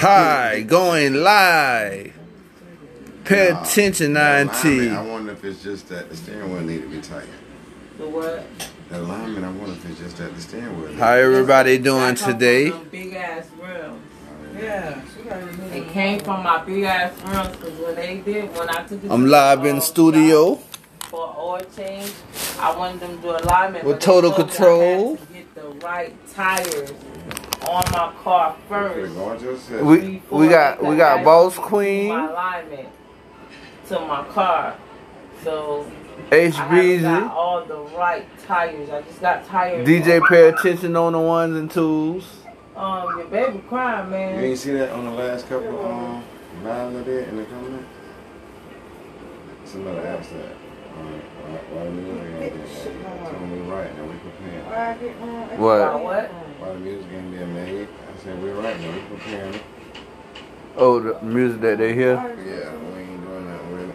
Hi, going live. Pay Nah, attention, that alignment, I 9T. wonder if it's just that the steering wheel need to be tightened. The what? The alignment, I wonder if it's just that the steering wheel. How everybody doing today? Big ass rims. Oh, yeah. It came from my big ass rims because when they did, when I took it I'm to live in the studio. for oil change, I wanted them to do alignment. With total told me I control. to get the right tires on my car first. going to assist. We we got we got actually Boss Queen, My alignment to my car. So H I haven't Breezy, got all the right tires. I just got tires. DJ. Pay attention on the ones and twos. Um, your baby crying, man. You man. ain't see that on the last couple um lives I did in the comment? Somebody asked that. Um, why, why the music ain't being made? Told me right now we preparing. What? About what? Why the music ain't being made? I said we're right now we're preparing it. Oh, the music that they hear. Yeah, we ain't doing that with it.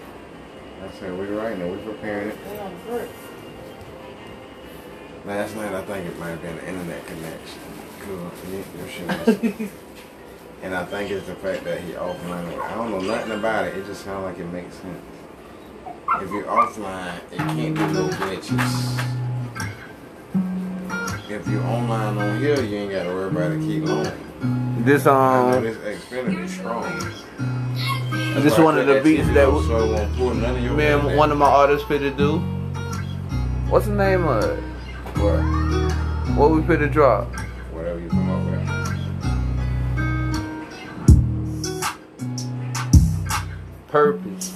I said we're right now we're preparing it. Last night I think it might have been an internet connection. Cool. Yeah, shit was- And I think it's the fact that he offline. I don't know nothing about it. It just sounds like it makes sense. If you're offline, it can't be no glitches. If you're online on here, you ain't got to worry about it keep long. This um, this Xfinity is strong. this one of the beats that we- so it won't pull none of your me one of my artists fit to do. What's the name of it? what, What we fit to drop? whatever you come up with. Purpose.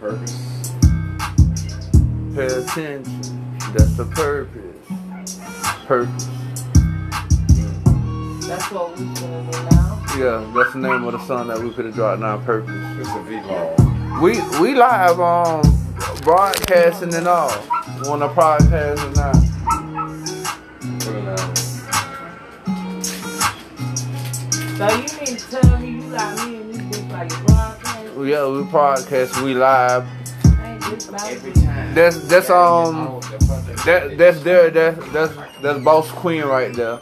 Purpose. Pay attention. That's the purpose. Purpose. That's what we gonna do now. Yeah, that's the name of the song that we could have dropped now. Purpose. It's a V-Law. We we live um broadcasting and all. On the podcast and now. Put it out. So you mean to tell me you got me and this bitch like broadcast? Yeah, we podcast. We live. I ain't just about Every time. That's that's um that that's there that that's that's boss queen right there.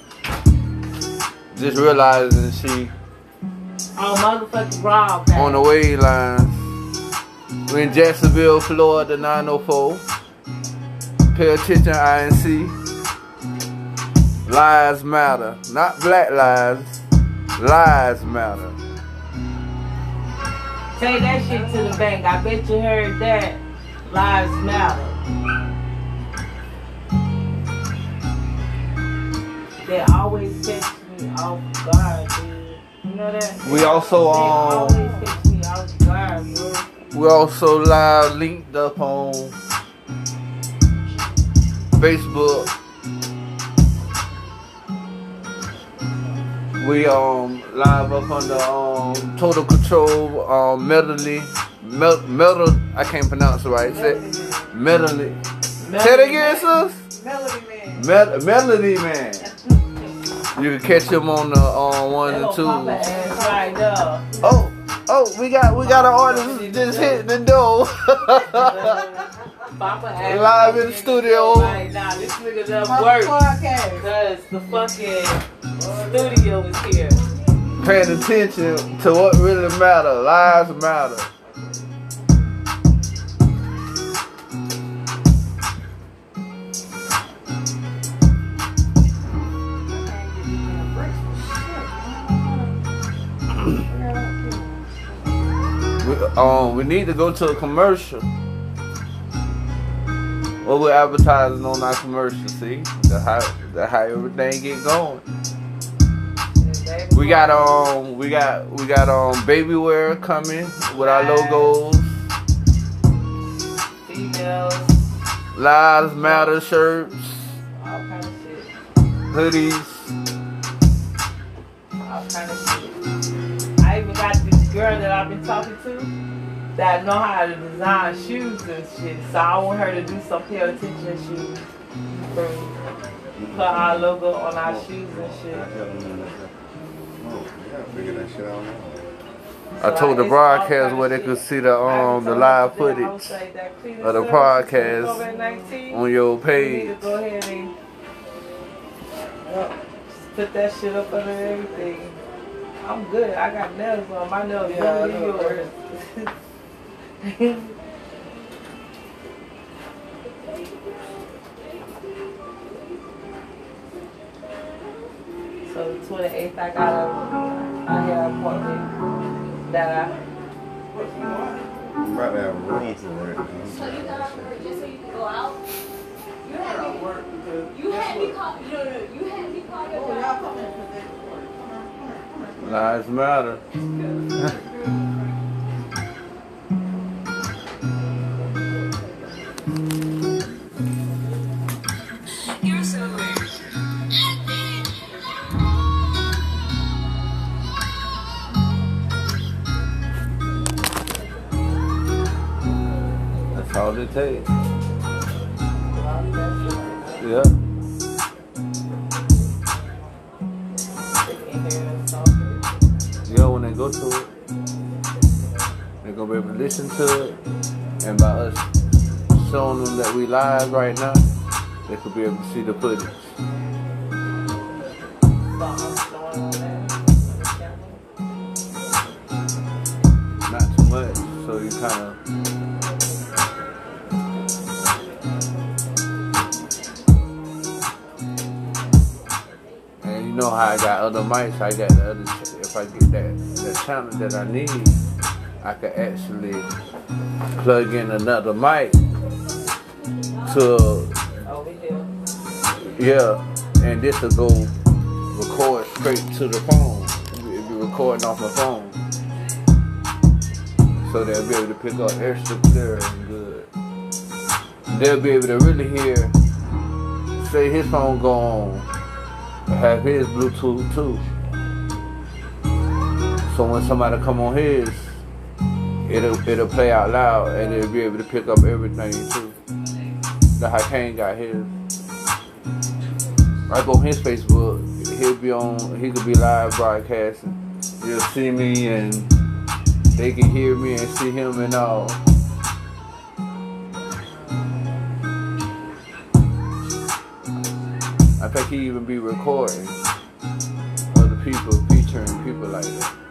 Just realizing she Oh, motherfucking on the way lines. We're in Jacksonville, Florida, 904. Pay attention, INC. Lives matter. Not black lives. Lives matter. Take that shit to the bank. I bet you heard that. Lives matter. They always catch me off guard, dude. You know that? We also, They um, always catch me off guard, bro. We also live linked up on Facebook. We um live up under um Total Control um Medley Mel Metal I can't pronounce it right. Say Medley. Say it again, sis. Melody Man. Mel- Melody Man. You can catch him on the on one and two. Oh, oh, we got we got an artist just hit the door. Live in the studio. Right now, this nigga done work. Because the fucking studio is here. Paying attention to what really matter. Lives matter. Um, we need to go to a commercial. What we're advertising on our commercial, see? That's how, that's how everything get going. We got um we got we got um baby wear coming with our logos, Females, lives matter shirts, all kind of shit. hoodies. All kind of shit. I even got this girl that I've been talking to that know how to design shoes and shit. So I want her to do some pair of attention shoes. For. Put our logo on our shoes and shit. Oh, you gotta figure that shit out now. I told the broadcast where they could see the um the live footage of the podcast on your page. to go ahead and Yup. put that shit up under everything. I'm good. I got nails on. My nails Yeah, yeah, than yours. so the 28th, I got a, I had an appointment that I, I'm about to have room for it. So you got up early just so you could go out? You had me, work you had me call, no, no, you had me call your Oh, y'all dad. come in all it takes. Yeah. Yeah, when they go to it, they're gonna be able to listen to it, live right now, they could be able to see the footage. Not too much, so you kind of. And you know how I got other mics, I got the other. If I get that that channel that I need, I could actually plug in another mic to yeah, and this will go record straight to the phone. It'll be recording off my phone, so they'll be able to pick up extra clear and good. They'll be able to really hear. Say his phone go on, have his Bluetooth too. So when somebody come on his, it'll it'll play out loud, and it'll be able to pick up everything too. The how got his. Right on his Facebook, he'll be on. He could be live broadcasting. You'll see me and they can hear me and see him and all. I think he even be recording other people, featuring people like that.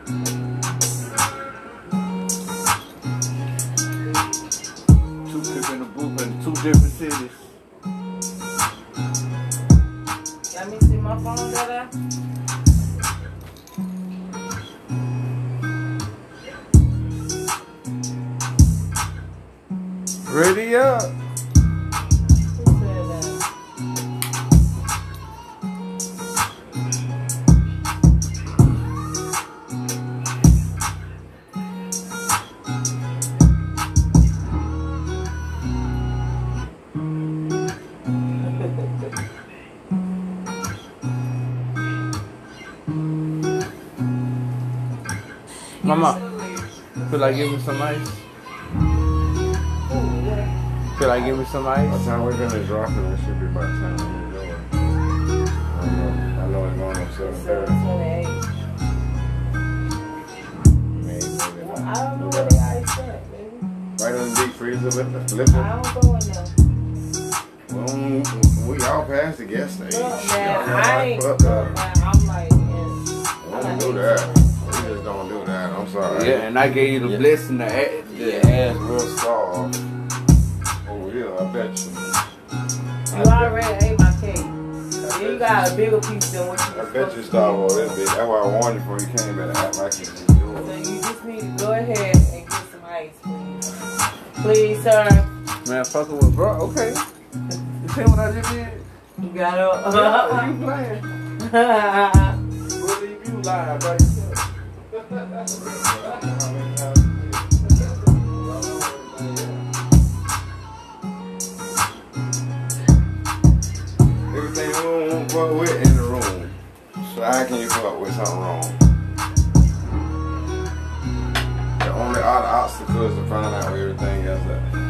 Feel like give me some ice? Feel I give me some By the ice? time we're gonna drop it, it should be about time to go. I know, I know it's going on seven thirty. 728. Maybe, maybe I don't know where the ice at, baby. Right in the deep freezer, lift it, lift it. I don't go in there. Well, we all passed the gas station. Look, man, I ain't. I'm. Yeah, and I gave you the Yeah. blessing to add. Yeah, The ass real soft. Oh yeah, I bet you. you already ate my cake. Then you got a bigger piece than what you I bet you to starved all eat. this bitch. That's why I warned you before you came better act like you didn't do So you just need to go ahead and get some ice, please. Please, sir. man fucking with bro. Okay. You see what I just did? You got Yeah, to. you playing? We'll leave you live by yourself. Everything we don't fuck with in the room. So how can you fuck with something wrong? The only other obstacle is to find out where everything else uh,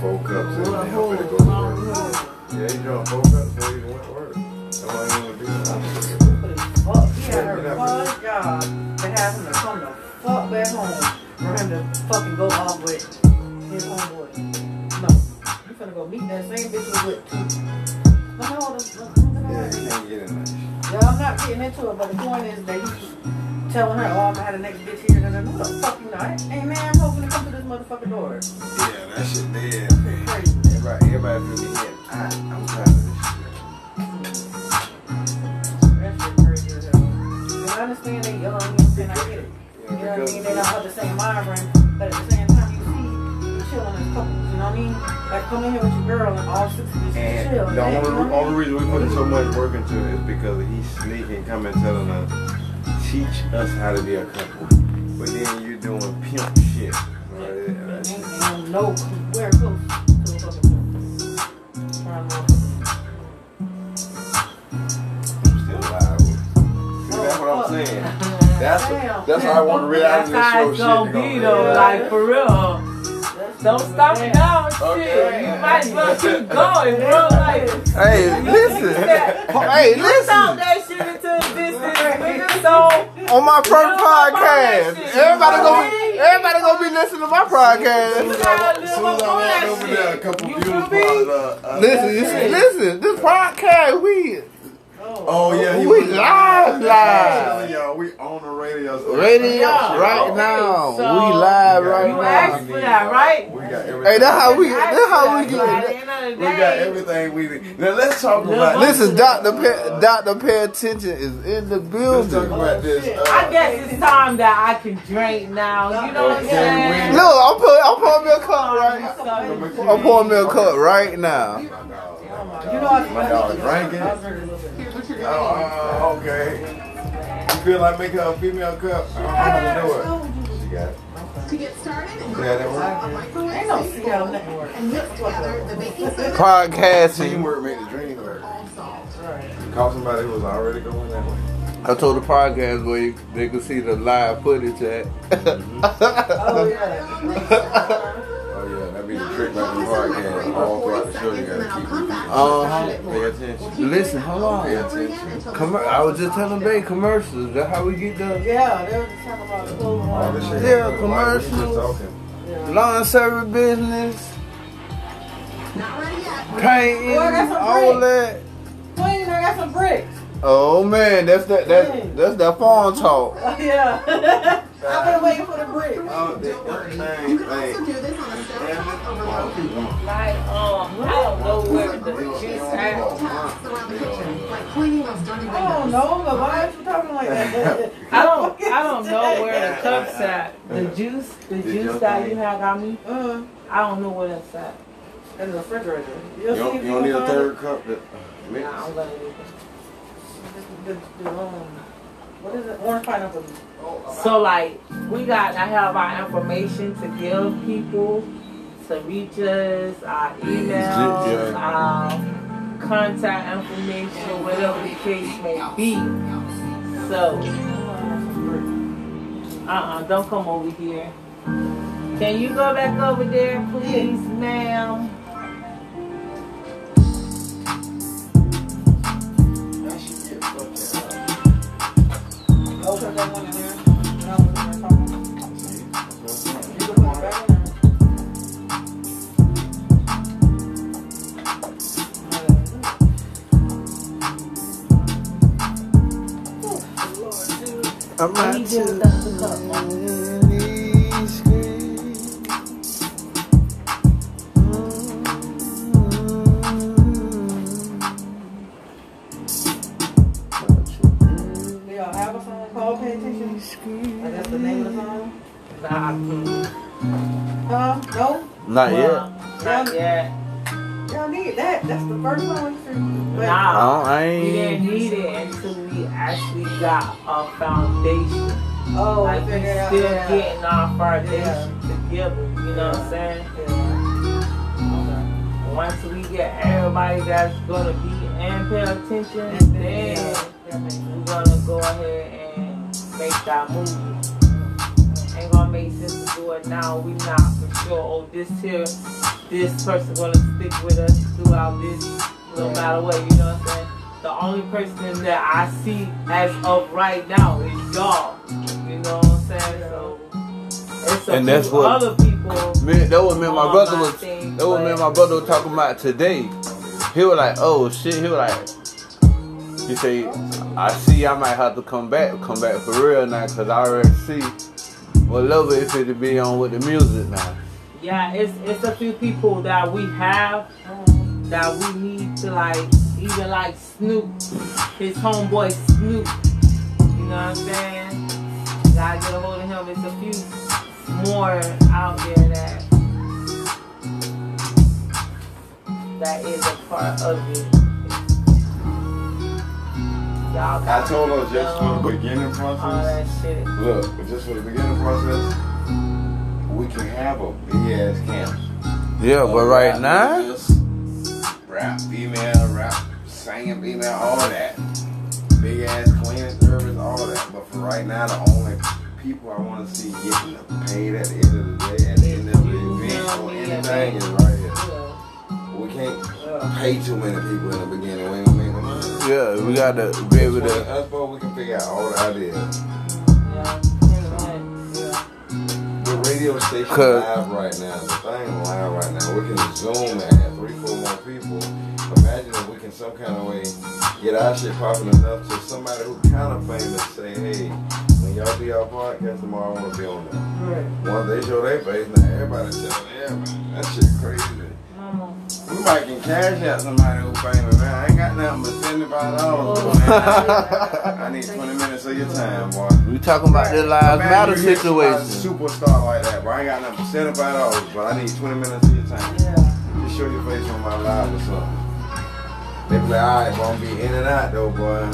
four cups in Well, us how to be a couple. But then you're doing pimp shit. Right? And, and no, wear close to the fucking door. Trying to I'm still alive. See, that's what I'm saying. That's Damn. that's how I want to reality That's how show it's shit. gonna be though, Yeah. like for real. Don't stop it now, shit. Okay. You might as well keep going, bro. Like, Hey, listen. Hey, you listen. talk that shit into existence, nigga. So On my first You podcast, that everybody You gonna be, everybody gonna be listening to my podcast. gotta As live soon as I walked over there, a couple You views feel me? popped up. Uh, Listen, listen, this podcast, we Oh yeah, he We was live, That's live. what I'm telling y'all, we on the radio. so- radio Yeah. right Okay, now. so we live We right You now. asked for that, right? We got everything. Hey, that's how we, You that's asked how we that, but at get. the end of the We got everything we need. Now let's talk Live about this. Listen, Doctor Pay, Doctor Pay Attention is in the building. Let's talk building. about this. I Uh, guess it's time that I can drink now. You know what I'm saying? Look, I'm pouring, I'm pouring me a cup right. So, I'm pouring me a cup right now. You know, I My dog drinking. I'll drink a. Oh, uh, okay. You feel like making a female cup? I don't know how to do it. She got it. To get started, yeah, how that works? a microwave Ain't no see how nothing works. and mix together the baking soda Podcasting. Teamwork make the dream work. all salt. Call somebody who was already going that way. I told the podcast where you, they could see the live footage at. Yeah. Oh yeah, that be the trick about podcast. All throughout the show, you gotta keep repeating. Uh-huh. Pay attention. Listen, hold Pay on. attention. Commer- I was just telling Bay commercials. That's how we get the Yeah, they were just talking about the clothes All this shit. Yeah, commercials. just talking. Lawn service business, Not ready yet. painting, Boy, that's a all that. Clean, I got some bricks. Oh man, that's that that that's that farm talk. Yeah. I've been waiting for the bricks. Oh, Don't worry. You can also do this on a stovetop over low. Like, um, I don't know where the juice at. Tasks around the kitchen, like cleaning those dirty I don't know, but why are you talking like that? I don't I don't know where the cups at. The juice, the juice that you had got me. Uh, I don't know where that's at. in the refrigerator. You don't, you don't need a third cup to mix. Nah, I'm gonna leave it. The, the, the, um, what is it? Orange pineapple. Oh, so like we got to have our information to give people to reach us, our emails, Yeah. our contact information, whatever the case may be. So uh-uh, don't come over here. Can you go back over there, please, ma'am? 한번 foundation. Oh, like we out. still yeah. getting our foundation together. You know what I'm saying? Yeah. Once we get everybody that's gonna be and pay attention, And then, then yeah, that makes sense. we're gonna go ahead and make that move. Ain't gonna make sense to do it now. We not for sure. Oh, this here, this person gonna stick with us throughout this, no matter what. You know what I'm saying? The only person that I see as of right now is y'all. You know what I'm saying? So it's a And that's what- other people. Me, that was me and my brother my was. thing, That was me and my brother was talking about today. He was like, "Oh shit." He was like, "You say, "I see. I might have to come back, come back for real now, cause I already see what love it fit to be on with the music now." Yeah, it's it's a few people that we have that we need to like, even like Snoop, his homeboy Snoop. You know what I'm saying? Gotta get a hold of him. It's a few more out there that that is a part of it. Y'all I told her just for the beginning all process. that shit. Look, just for the beginning process, we can have a big ass camp. Yeah, but right now, music, rap female, rap singing female, all that. Big ass cleaning service, all that. But for right now, the only people I want to see getting paid at the end of the day, at the end of the event or anything is right here. We can't pay too many people in the beginning. We ain't gonna make no money. yeah, we gotta be able to. us both, we can figure out all the ideas. Yeah, pretty much, yeah. The radio station live right now. The thing live right now. We can zoom have three, four more people. Imagine if we can some kind of way get our shit popping enough to somebody who kind of famous say, hey, when y'all do y'all podcast tomorrow, I want to be on there. Once they show their face, now everybody telling everybody. That shit crazy. Mama. We might can cash out somebody who famous, man. I ain't got nothing but seventy-five dollars. I need twenty minutes of your time, boy. We talking about the lives matter you situation. Superstar like that, bro. I ain't got nothing but seventy-five dollars, but I need twenty minutes of your time. Yeah. Just show your face on my live or something. They be like, alright, bro, I'm be in and out though, boy.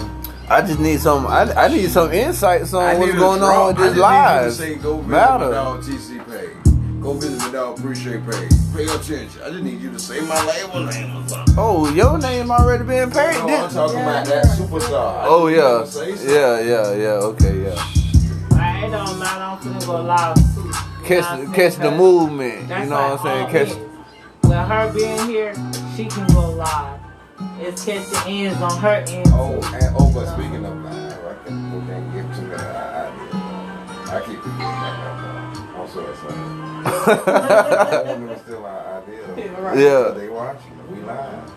I just need some. I, I need some insights I on what's going drop. on with I this just lives. Need you say, go visit Matter. my dog TC page. Go visit my dog appreciate page. Pay your attention. I just need you to say my label name or something. Oh, your name already been paid. No, I'm talking Yeah. about that superstar. I Oh just need you yeah, say yeah, yeah, yeah. Okay, yeah. I it don't matter. I'm finna go live too. You know what Catch, I'm catch saying? the movement. You know what I'm saying? Oh, catch. With her being here, she can go live. It's catch the ends on her end. Oh, and oh, but speaking of live, I can we can't give too many ideas. I keep forgetting that. though. I'm so excited. I want them to steal our ideas. Yeah. They watching. We live.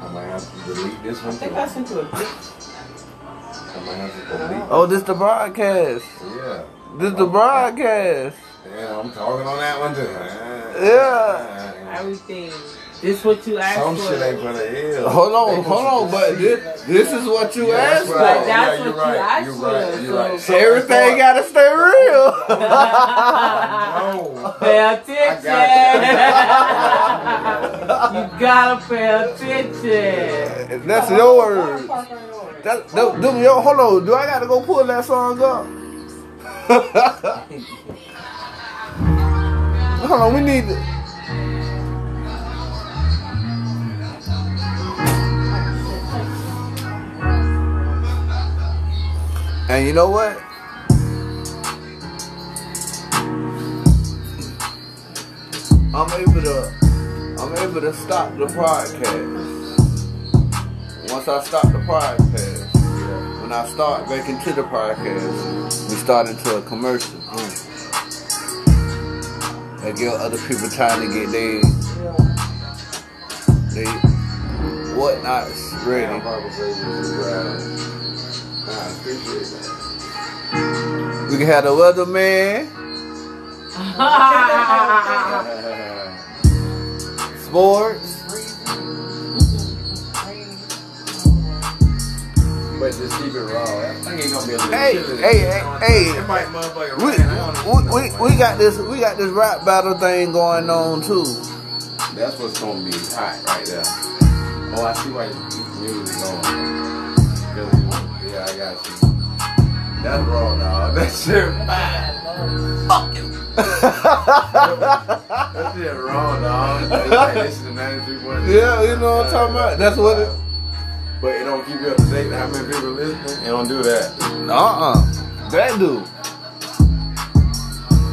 I might have to delete this I one. think too. I sent you a gift. I might have to delete. Oh. oh, this the broadcast. Yeah. This the broadcast. Yeah, I'm talking on that one too. Yeah. Everything. This is what you asked Some for. shit ain't for the ears. Hold on, hold on, to but this, this is what you Yeah, asked for. right. That's yeah, what you're you right. asked You're for, right. You're right. so- So Everything gotta stay real. far- No. Pay I attention. you gotta pay attention. That's your word. That, that, them, yo, hold on. Do I gotta go pull that song up? hold on, we need. And you know what? I'm able to. I'm able to stop the podcast. Once I stop the podcast, when I start back into the podcast, we start into a commercial. That give other people time to get their they whatnots ready. Bible We can have the weatherman, sports. But just keep it raw. I think it's gonna be a little Hey, chilly. hey, hey, hey. It might motherfucker We, rain. I don't know. we, we, we got this we got this rap battle thing going on too. That's what's gonna be hot right there. Oh, I see why you keep the music going. 'Cause you- Yeah, I got you. That's wrong, dog. That shit fine. Fuck you. that shit raw, dog. They like listen to 93.3. Yeah, you know what I'm talking about. That's what it But it don't keep you up to date. How many people listening? It don't do that. uh uh That dude.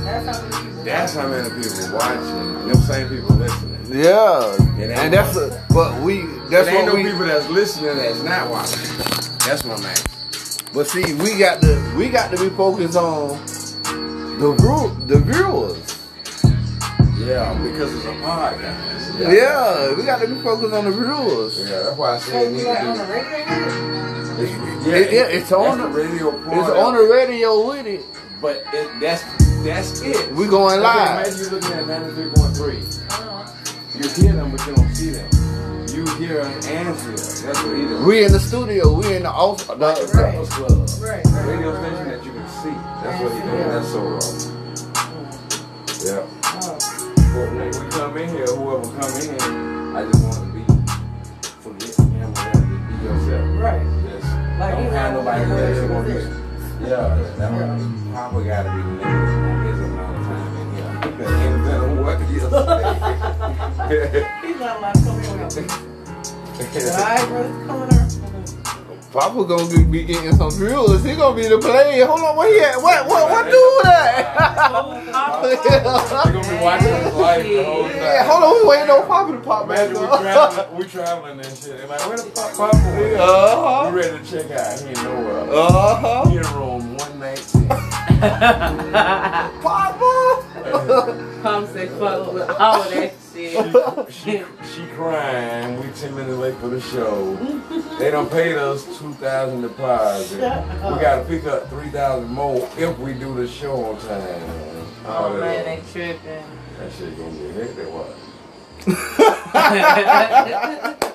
That's how many people. That's how many people watching. Them same people listening. Yeah, and that's a, but we that's there ain't what no we. people that's listening that's not watching. That's what I'm asking. But see, we got to we got to be focused on the group, the viewers. Yeah, because it's a podcast. Yeah. we got to be focused on the viewers. Yeah, that's why I said it need Like on the radio? It's, It- yeah, it's on that's the- the radio part. It's on the radio with it. But it, that's that's it. We going Okay, live. Imagine you looking at 93.3. You hear them, but you don't see them. You hear us and see us. That's what he does. We in the studio. We in the off. The, Like a Breakfast Club. Right, right. Radio station that you can see. That's what he doing. That's so wrong. Yeah. But when we come in here, whoever come in, I just want to be forget him or that. Be yourself. Right. Just Like, don't have know, nobody you know else your gonna be. Yeah, that one. Papa gotta be limited on his amount of time in here. Depending on what he'll say. He's not allowed to come here with Alright, brother, come. Papa gonna be, be getting some viewers. He gonna be the play. Hold on, where he at? What what what do that? They're gonna be watching us live the whole time. yeah, hold on, we waiting on Papa to pop back we up. traveling, we traveling and shit. They're like, where the fuck Papa went? Uh-huh. We ready to check out. He ain't nowhere. Uh huh. He in room 119. Papa. Come say fuck with all that she, she crying. We 10 minutes late for the show. They don't pay us 2000 deposit. We gotta pick up 3000 more if we do the show on time. Oh that man, other- they tripping. That shit gonna be hectic, what?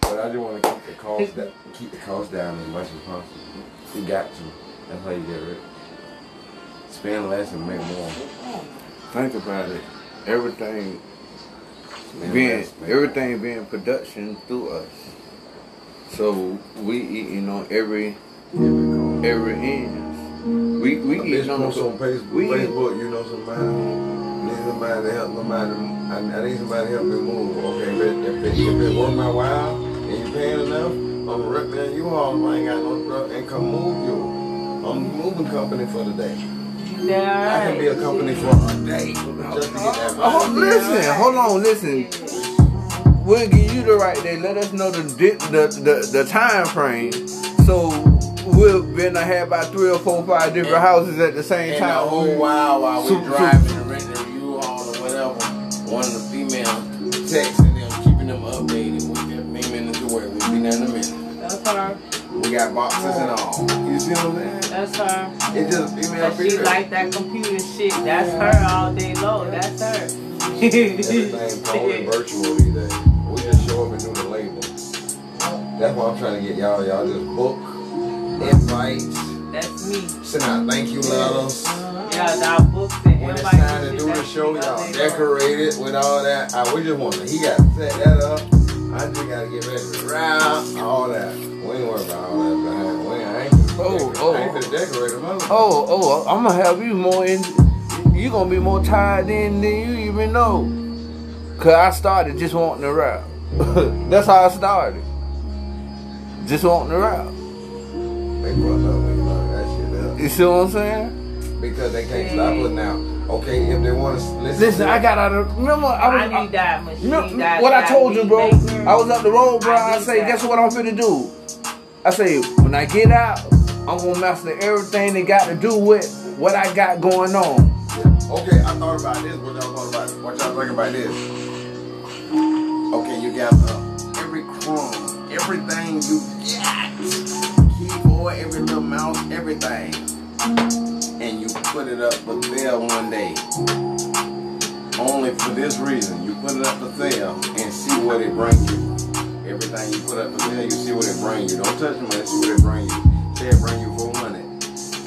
But I just want to keep the cost down, keep the cost down as much as possible. You got to. That's how you get rich. Spend less and make more. Think about it. Everything Spend being less, make everything being production through us. So we eating on every every end. We we A bitch eating on post on Facebook, we- Facebook, you know somebody. Need somebody to help somebody. I, I need somebody to help me move. Okay, but if it, if it worth my while and you paying enough, I'm gonna rip you all. I ain't got no income move you. I'm a moving company for the day. Yeah, I can be a company for a day just to get that Oh, money. listen, hold on, listen. We'll give you the right day. Let us know the the the, the time frame. So we'll been to have about three or four, five different houses at the same And the time. whole while while we So- so- driving and renting a U-Haul or whatever, one of the females texting them, keeping them updated. We got three minutes away. We'll be there in a minute. That's her. We got boxes and all. You see what I'm saying? That's her. It's just female Cause she female. like that computer shit. That's her all day long. That's her. Everything totally virtual these days. We just show up and do the label. That's why I'm trying to get y'all. Y'all just book invites, That's me. send out thank you letters. Yeah, our books and When it's time to do the show, y'all decorate it with all that. I, we just want to, he got to set that up. I just got to get ready to ride, all that. We ain't worry about all that behind. We ain't, I ain't Oh, oh. I ain't finna decorate them up. Oh, oh, I'm gonna have you more in. You gonna be more tired in than you even know. Cause I started just wanting to rap. That's how I started. Just wanting to rap. They brought up when you learn that shit up. You see what I'm saying? Because they can't stop us now. Okay, if they want to listen. Listen, to I got out of. Remember, I I was. need that machine. You know, that, what I told you, bro. maker. I was up the road, bro. I I, say, that. guess what I'm finna do? I say, when I get out, I'm gonna master everything that got to do with what I got going on. Okay, I thought about this. What y'all thought about? What y'all think about this? Okay, you got uh, every crumb, everything you got, keyboard, every little mouse, everything, and you put it up for sale one day. Only for this reason, you put it up for sale and see what it brings you. Everything you put up for sale, you see what it brings you. Don't touch them, let's see what it brings you. Say it bring you 400.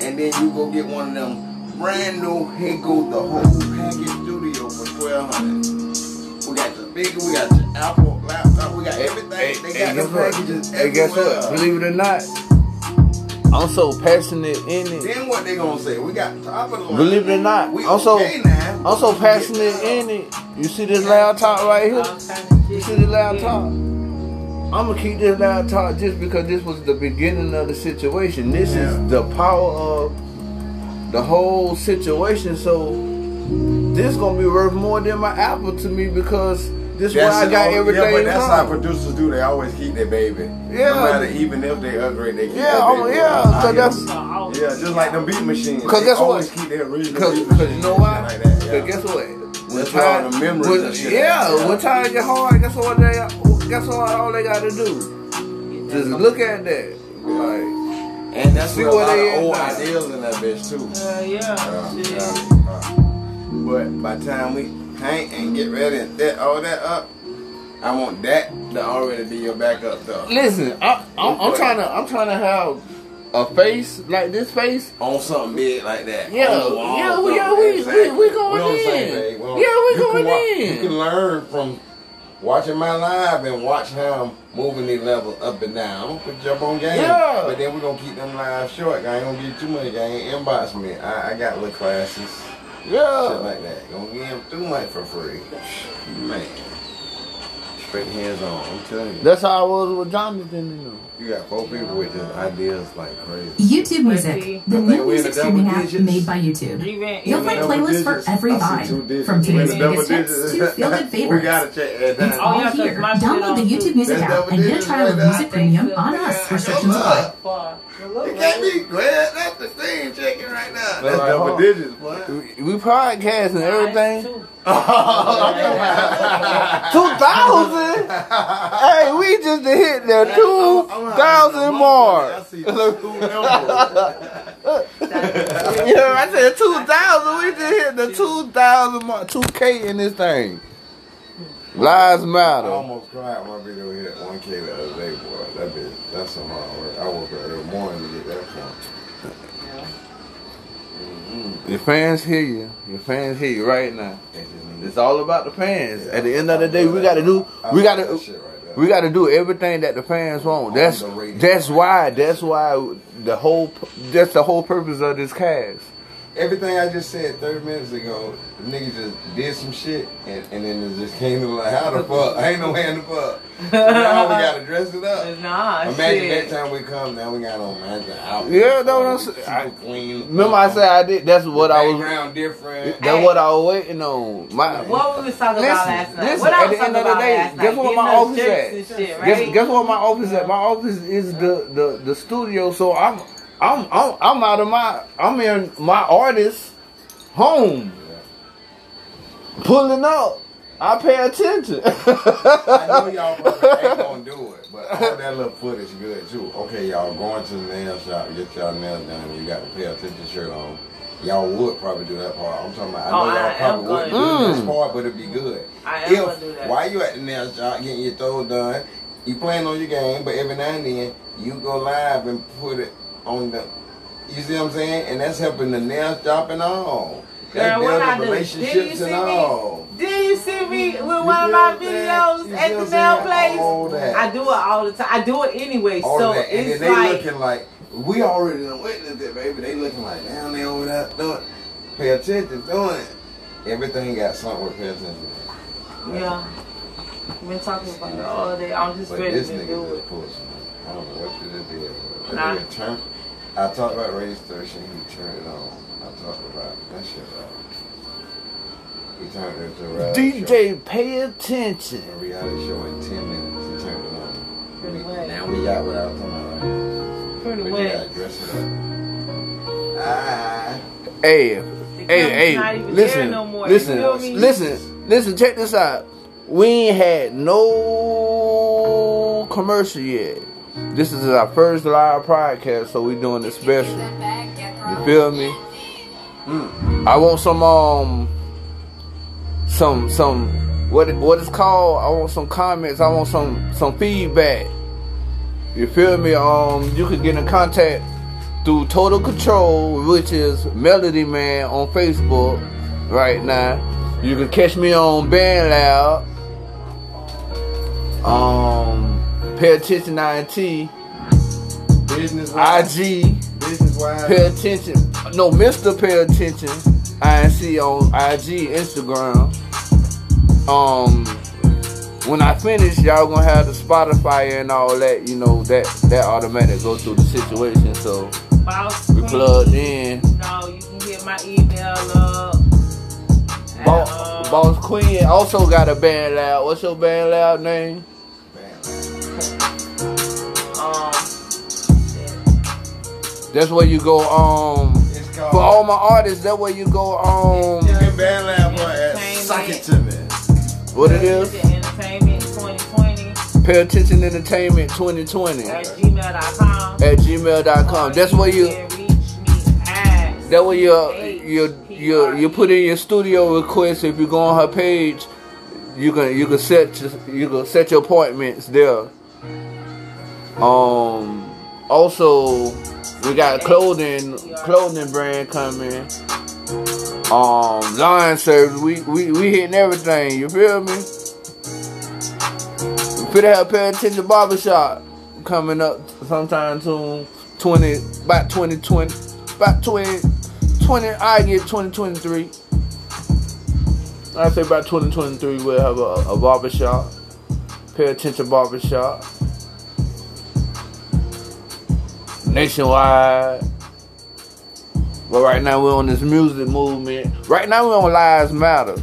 And then you go get one of them brand new, goes the whole package studio for 1200 We got the big, we got the Apple laptop, we got everything. they got hey, the packages Hey, guess what? Believe it or not, I'm so passionate in it. Then what they gonna say? We got top of the line. Believe it or not, we I'm so okay now. I'm so passionate in it. You see this laptop right here? All kind of You see this laptop? I'm gonna keep this laptop just because this was the beginning of the situation. This Yeah. is the power of the whole situation. So this gonna be worth more than my Apple to me because this where That's I got all- everything Yeah, but that's how producers do. They always keep their baby. Yeah. No matter, even if they upgrade, they keep Yeah, their oh, baby. yeah, I- so that's- Yeah, just like them beat machines. 'Cause They guess what? always keep their original Cause, beat 'cause machines you know why? shit Like that, Cause yeah. guess what? When With all time- the memories when- and shit. Yeah, Yeah. when time get hard, guess what they guess what all they gotta do? Just look at that. Like And that's See where a where lot of old now. ideas in that bitch too. Uh, yeah. Yeah, shit. uh, But by the time we paint and get ready and set all that up, I want that to already be your backup stuff. listen, I, I'm, I'm trying to I'm trying to have a face like this face. On something big like that. Yeah, wall, yeah, we- yeah, we- we- we going the same in. page. Yeah, we going in. You can learn from watching my live and watch how I'm moving these levels up and down. I'm gonna put you on game. Yeah. But then we're gonna keep them live short. I ain't gonna get you too much game. Inbox me. I, I got little classes. Shit like that. Gonna give him too much for free. Man. Straight hands on. I'm telling you. that's how I was with Jonathan. You know. You got four people with just ideas like crazy. YouTube Music, the new think we're in music streaming app digits. made by YouTube. Even, You'll even find Double playlists for every I see two vibe, from today's biggest hits to feel-good We favorites. gotta check that down. Oh, All here. Download the YouTube. Music app and get a trial of Music. Premium on us. Restrictions Look. apply. Far. It can't be glad. That's the thing checking right now. That's Right, double digits, boy. We, we podcast and everything. Two. Two thousand. hey, we just hit the two thousand I mark. see two numbers. You know, I said two thousand. We just hit the two thousand mark. Two K in this thing. Lives I matter. almost cried when my video hit 1K the other day, boy. That bitch, that's some hard work. I woke up every morning to get that from. Your fans hear you. Your fans hear you right now. They just need- It's all about the fans. At the end of the day, we gotta do. We gotta. right. We got to do everything that the fans want. That's that's why that's why the whole that's the whole purpose of this cast. Everything I just said 30 minutes ago, the nigga just did some shit and, and then it just came to like, how the fuck? I ain't no way in the fuck. So now we gotta dress it up. Nah, Imagine shit. that time we come, now we got on magic outfits. Yeah, that's what I'm Super saying. clean. Remember I said I did. That's what I was. Background different. That's what I was waiting on. My What we was talking Listen, about last night? listen, what I at was the end talking of the about day, last night? guess what my office shirts at? and shit, guess, right? guess what my office at? My office is the the the studio. So I'm I'm I'm I'm out of my I'm in my artist home. Pulling up. I pay attention. I know y'all probably ain't gonna do it, but all that little footage good too. Okay, y'all going to the nail shop, get y'all nails done, you got the pay attention shirt on. Y'all would probably do that part. I'm talking about, I oh, know Oh, y'all I am probably wouldn't gonna do do this part, but it'd be good. I am if, gonna do that. While you at the nail shop getting your toes done, you playing on your game, but every now and then you go live and put it on the, you see what I'm saying? And that's helping the nail shop and all. Girl, what I building do? Did you relationships see and me? all. Did you see me with You one of my what I'm saying? videos at the nail place? That. I do it all the time. I do it anyway. all so that. And it's then they like looking like we already done witnessed it, baby. They looking like down there over there doing. Pay attention, doing it. Everything got something with pay attention. yeah. We've been talking about it all day. I'm just But ready this to nigga do just it. some. I don't know what it did. That Nah. turned. I talked about registration. He turned it on. I talked about that shit. Out. He turned it into a reality show. DJ, pay attention. A reality show in ten minutes. He turned it on. Pretty We- much. now we got what I was talking about. Right? Pretty But you gotta dress it up. Ah. Hey, The hey, hey, listen, no more, listen, listen, listen. Check this out. We ain't had no commercial yet. This is our first live podcast, so we're doing it special. You feel me? I want some um, some some what what is called? I want some comments. I want some some feedback. You feel me? Um, you can get in contact through Total Control, which is Melody Man on Facebook right now. You can catch me on Band Loud. Um, Pay Attention INT, Business wise. IG, Business wise. Pay Attention. No, Mr. Pay Attention, INC on IG, Instagram. Um, when I finish, y'all gonna have the Spotify and all that. You know that that automatic go through the situation. So Boss we Queen. plugged in. No, you can hit my email up. Boss, um, Boss Queen also got a band loud. What's your band loud name? Um, That's where you go. Um, It's for all my artists, that where you go. Um, You can BandLab boy at Entertainment. Suck It To Me. what it is? Entertainment 2020 Pay attention entertainment 2020 at gmail.com. at gmail.com. That's where you. can reach That way you you you you put in your studio request. If you go on her page, you can you can set you can set your appointments there. Um. Also, we got clothing clothing brand coming. Um, line service. We we we hitting everything. You feel me? We finna have pay attention barbershop coming up sometime soon. Twenty about twenty twenty about 20, 20 I get 2023. I say about 2023 we'll have a, a barbershop. Pay attention barbershop. Nationwide. But right now we're on this music movement. Right now we're on Lives Matter.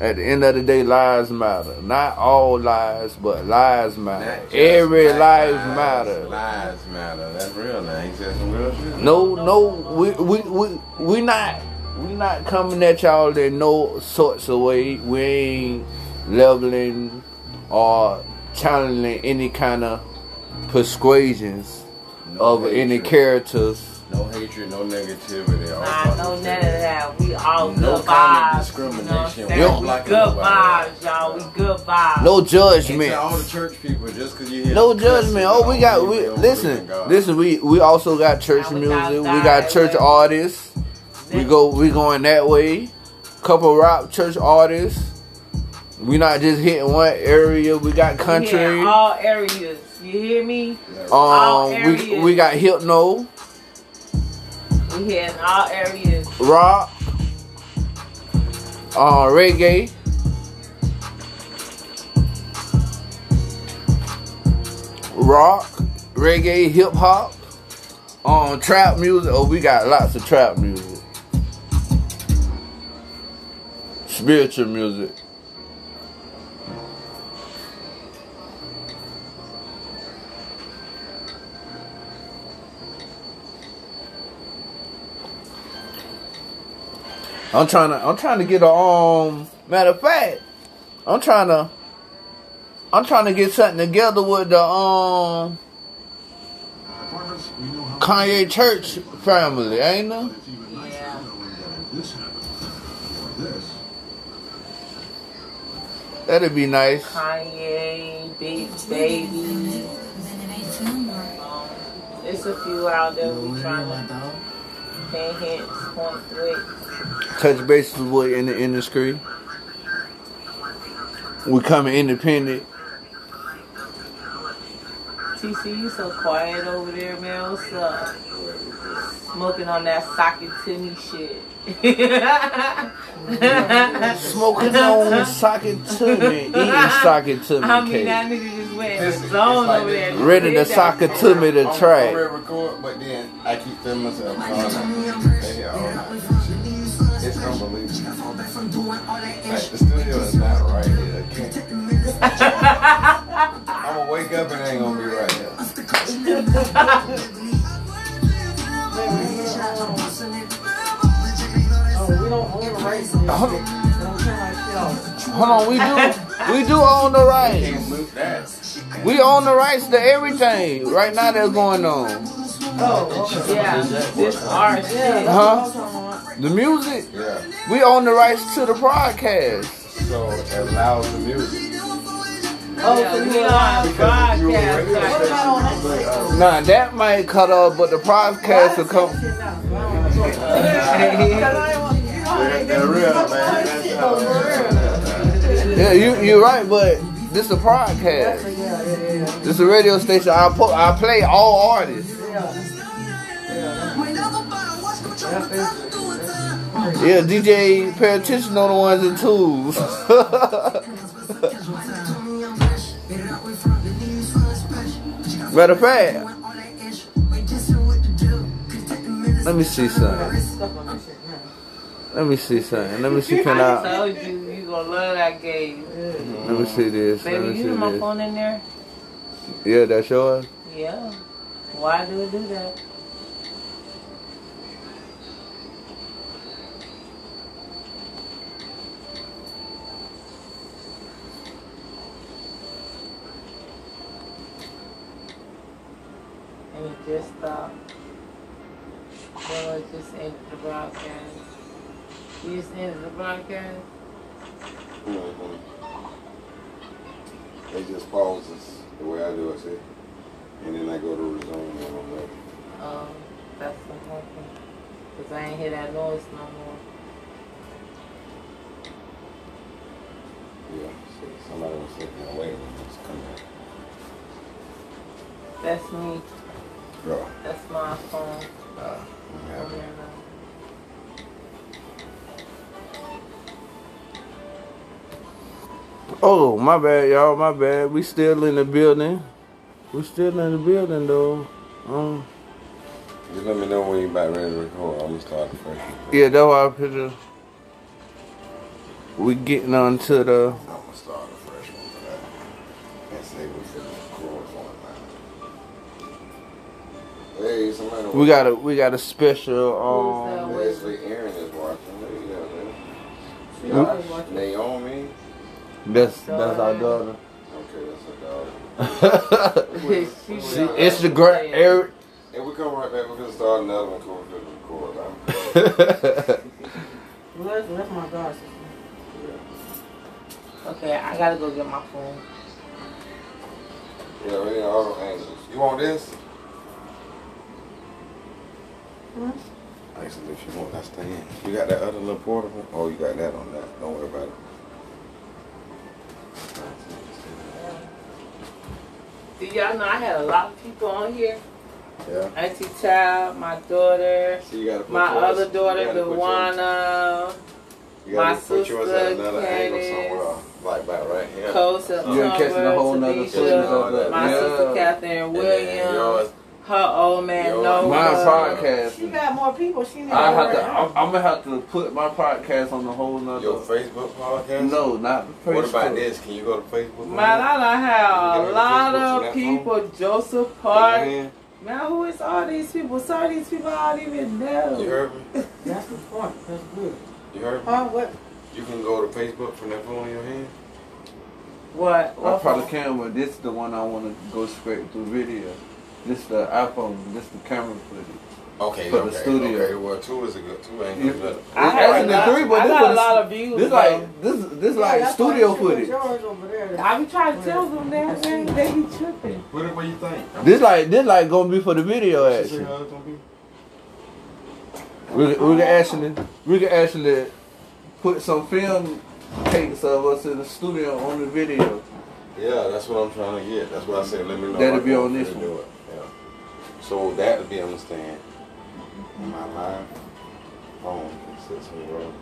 At the end of the day, lives matter. Not all lives, but lives matter. Every life matter. Lives matter. That's real. He said some real shit. No, no, we we we we not we not coming at y'all in no sorts of way. We ain't leveling or challenging any kind of persuasions No of any characters. No hatred, no negativity. all Nah, no positive. none of that. We all No good kind of discrimination. You know what I'm We saying? don't We like good nobody vibes, y'all. We good vibes. No And to judgment. all the church people, just because you hear No judgment. Oh, we got we mean they don't listen. believe in God. Listen, we we also got church Now music. We got church dialect. artists. We go we going that way. Couple rock church artists. We not just hitting one area. We got country. in all areas. You hear me? all Um, we areas. we got hypno, We in all areas. rock, uh, reggae, rock, reggae, hip hop, um, trap music. Oh, we got lots of trap music, spiritual music. I'm trying to I'm trying to get a um matter of fact, I'm trying to I'm trying to get something together with the um Kanye Church family, ain't I? Yeah. That'd be nice. Kanye, Big Baby. Um, it's a few out there we trying to point with. Touch bases with in the industry. We coming independent. TC, you so quiet over there, man. What's up? Smoking on that socket to me shit. Smoking on socket to me, eating socket to me I mean, cake. that nigga went in Listen, it's zone like over there. Ready to Did sock it to me to I'm, I'm track. ready to record, but then I keep feeling myself. going. They hear all that shit. It's unbelievable. Like, the studio is not right here. I can't. I'm gonna wake up and it ain't gonna be right here. Hold on, we do we do own the rights. Can't move that. We own the rights to everything right now that's going on. Oh, yeah, this art. Huh? The music, Yeah. we own the rights to the broadcast. So it allows the music. Yeah, we on Because if you were a broadcast. radio right now. station, you uh, Nah, that might cut off, but the podcast will come. they're, they're real, man. That's, Yeah, you you're right, but this a podcast. This a radio station. I put I play all artists. Yeah, DJ, pay attention on the ones and twos. Matter of fact, let me see something. Let me see something. Let me see. Can I I? told you you gonna love that game. Let me see this. Let Baby, me you see have my this. phone in there? Yeah, that's yours. Yeah. Why do it do that? And it just stopped. Well, it just ended the broadcast. You just ended the broadcast? Mhm. It just pauses the way I do it, see? And then I go to resume and I'm ready. Um, that's what happened. Cause I ain't hear that noise no more. Yeah, see, somebody was sitting there waiting. It's coming out. That's me. Bro, That's my phone. uh, I'm happy. Oh, my bad, y'all. My bad. We still in the building. We still in the building though. Um, Just let me know when you about ready to record. I'm gonna start the first one. yeah, that's why I picture. We getting on to the. I'm gonna start a fresh one for that. And say we finna record one now. Hey, somebody. We got a we got a special. Who's Um, that? Leslie Aaron is watching. There you go, man. She man. always watching. Naomi. that's that's our daughter. Okay, that's our daughter. She See, it's the great saying, Eric. And we come right back. We're gonna start another one. Cool, we record now. Well, that's, that's my god sister. Okay, I gotta go get my phone. Yeah, we need all the angles. You want this? Hmm? Actually, if you want, that's the end. You got that other little portable? Oh, you got that on that. Don't worry about it. Do y'all know I had a lot of people on here? Yeah. Auntie Child, my daughter, So you gotta put my yours- other daughter, you gotta Luana, You gotta my put yours sister, at another angle Candace, somewhere. Like about right here. Cole September, You ain't catching a whole nother Tanisha, series of that. my Yeah. sister Catherine And then Williams, yours- her old man yours- Noah. My uh, podcast. She got more people. She need I to have to. I'm, I'm gonna have to put my podcast on the whole nother. Your Facebook podcast? No, not Facebook. What about this? Can you go to Facebook? Man, I done You have a lot of that people. Joseph phone? Park. Man, Man, who is all these people? Some of these people I don't even know. You know. heard me? That's the point. That's good. You heard me? Huh? What? You can go to Facebook from that phone in your hand. What? I probably phone? can, but this is the one I want to go straight through video. This the iPhone. This the camera footage. Okay, For the okay, studio. Okay, well, two is a good. Two ain't good. enough. I It's had a lot- three, but I this got a lot of views. This though. like this this Yeah, like studio you should put footage. Yours over. I be trying to tell them that they, they be tripping. Put it where you think. This like this like gonna be for the video She say action. gonna? We can- we can actually we can actually put some film takes of us in the studio on the video. Yeah, that's what I'm trying to get. That's what I said. Let me know. That'll be on this do one. It. Yeah. So that would be on the stand. My live phone can sit somewhere.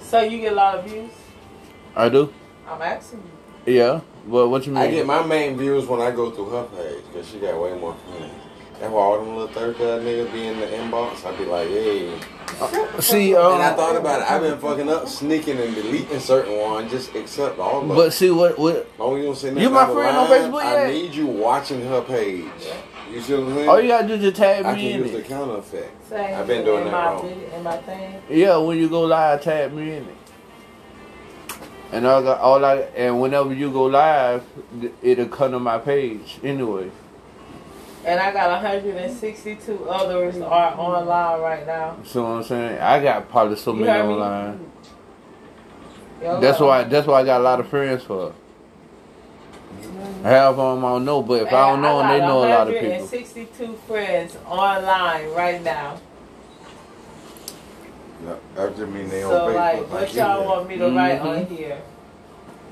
So you get a lot of views? I do. I'm asking you. Yeah. Well, what you mean? I get my main views when I go through her page because she got way more friends. That's why all them little third guy niggas be in the inbox. I'd be like, hey. see, um, and I thought about it. I've been fucking up, sneaking and deleting certain ones. Just accept all of them. but see what what long as you don't say nothing You my out of friend on line, Facebook I need you watching her page. You see what I'm saying? all you gotta do is just tag I me can in use the counter effect. Say I've been doing in that my wrong. video, in my thing. Yeah, when you go live, tag me in it. And I got all I and whenever you go live, it'll come to my page anyway. And I got 162 others are online right now. See what I'm saying, I got probably so You many heard me? online. Yo, That's why that's why I got a lot of friends for. Half of them I don't know, but if I don't know them, they know a lot of people. 162 friends online right now. Yeah, that just mean they on So Facebook. like, what you y'all did. want me to write Mhm. on here?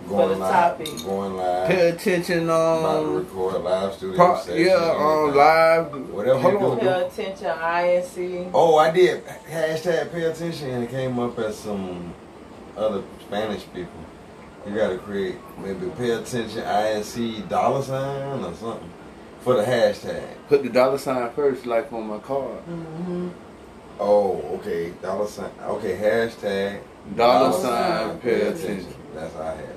going for the live, topic? Going live. Pay attention about to on, record live studio pro, session, yeah, on anything. live. Whatever Hold you on. do. Pay attention, INC. Oh, I did. Hashtag pay attention, and it came up as some other Spanish people. You got to create maybe pay attention INC dollar sign or something for the hashtag. Put the dollar sign first, like on my card. Mm-hmm. Oh, okay. Dollar sign. Okay, hashtag. Dollar sign, pay attention. That's our hashtag.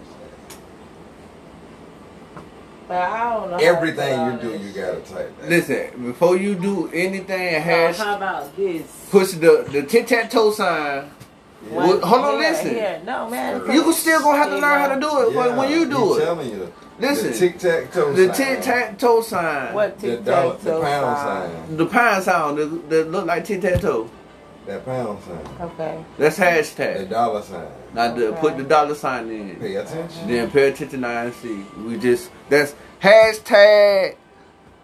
But I don't know. Everything you do, this you shit. gotta type that. Listen, before you do anything, So hash how about this? push the the tit tat toe sign. Well, hold on, Here, listen. Yeah, No, man. You can still gonna have to learn how to do it Yeah, when- when you do he it. telling you. Listen, the tic tac toe. The tic tac toe sign. What The tic dollar, tac the pound sign? sign. The pound sign. that, that look like tit tat toe. That pound sign. Okay. That's hashtag. The dollar sign. Now the, put the dollar sign in. Pay attention. Then pay attention to INC. We just that's hashtag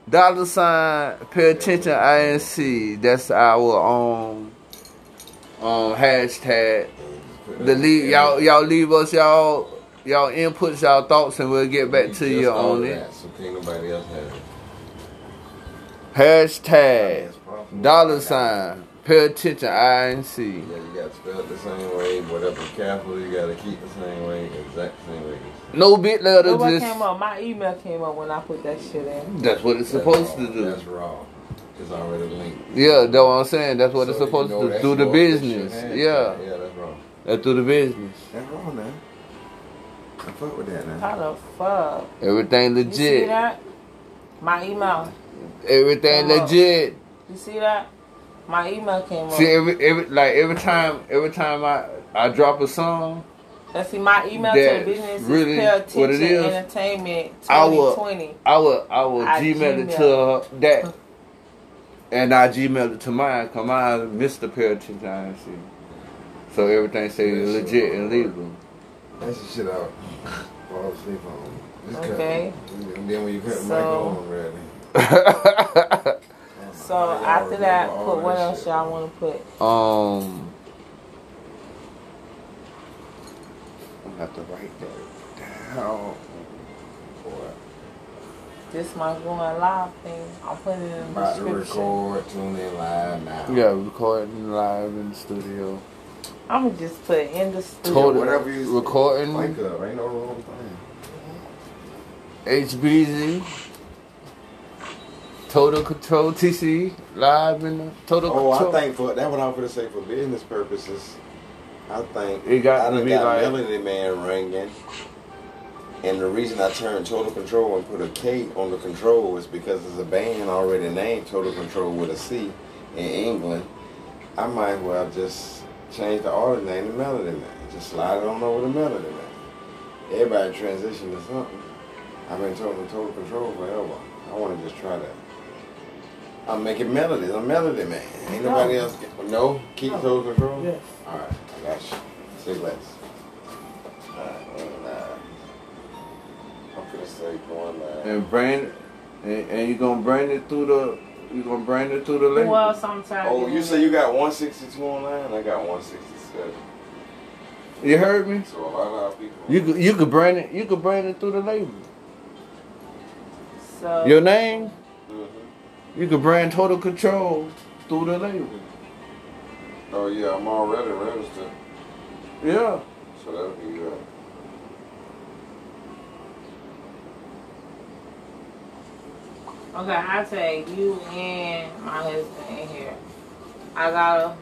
dollar sign pay attention INC. That's our um um hashtag. Put The leave y'all y'all leave us y'all y'all inputs y'all thoughts and we'll get back We to you on it. that, So can't nobody else have it. Hashtag dollar sign pay attention i INC. Yeah, you got to spell it the same way. Whatever capital, you got to keep the same way. Exact same way. No bit letter, Look what just came up. My email came up when I put that shit in. that's what it's That's supposed raw. to do. That's raw. It's already linked. Yeah, that's what I'm saying. That's what So it's you supposed know to do. the business. Yeah, Yeah, that's wrong. that's through the business. That's wrong now. I fuck with that now. How the fuck? Everything legit. You see that? My email. Everything Come on. legit. You see that? My email came up. See every every like every time every time I I drop a song, Let's see, my email to the business really is pay what it attention is. entertainment I will- 2020. I will I will I Gmail it to her, that, and I Gmail it to mine. Come on, Mister Pay Attention INC. So everything say That shit legit and legal. That's the shit out. Fall asleep on. Just cut Okay. it. And then when you cut the mic So- on, ready. So after that, put what else y'all want to put? um, I'm gonna have to write that down. Boy. This my going live thing. I'm putting it in the About to description. record, tune in live now. Yeah, recording live in the studio. I'm gonna just put in the studio. Total whatever you recording. Think of, ain't no wrong thing. HBZ. Total Control TC live in the Total Oh, Control. I think for that what I'm gonna say for business purposes. I think It got I to done be got like- Melody Man ringing. And the reason I turned Total Control and put a K on the control is because there's a band already named Total Control with a C in England. I might as well just change the artist name to Melody Man. Just slide it on over to Melody Man. Everybody transition to something. I've been total Total Control forever. I want to just try that. I'm making melodies. I'm melody man. Ain't nobody else. Get, no, keep total control. Yes. All right, I got you. Say less. I'm gonna say going live. and brand and, and you gonna brand it through the you gonna brand it through the link. Well, sometimes. Oh, you say you got 162 online? I got 167. You heard me? So a lot of people. You could you could brand it you could brand it through the label. So, Your name, Mhm. you could brand Total Control through the label. Oh yeah, I'm already registered, Yeah. so that'll be good. Okay, I take you and my husband in here. I gotta.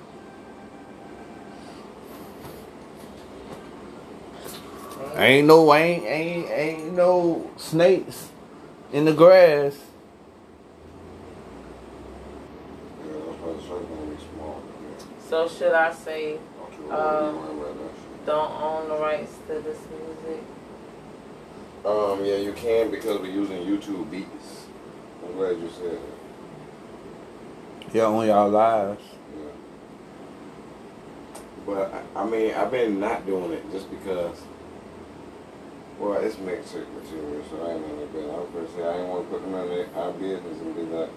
Ain't no ain't ain't ain't no snakes in the grass. Yeah, that's why the circle gonna be small. So should I say Don't you Uh, worry about that shit. don't own the rights to this music? Um, yeah, you can because we're using YouTube beats. I'm glad you said that. Yeah, on y'all lives. Yeah. But I, I mean, I've been not doing it just because. Well, it's mixed material, so I ain't gonna bet. I was gonna say I ain't want to put them in the- our business and be like,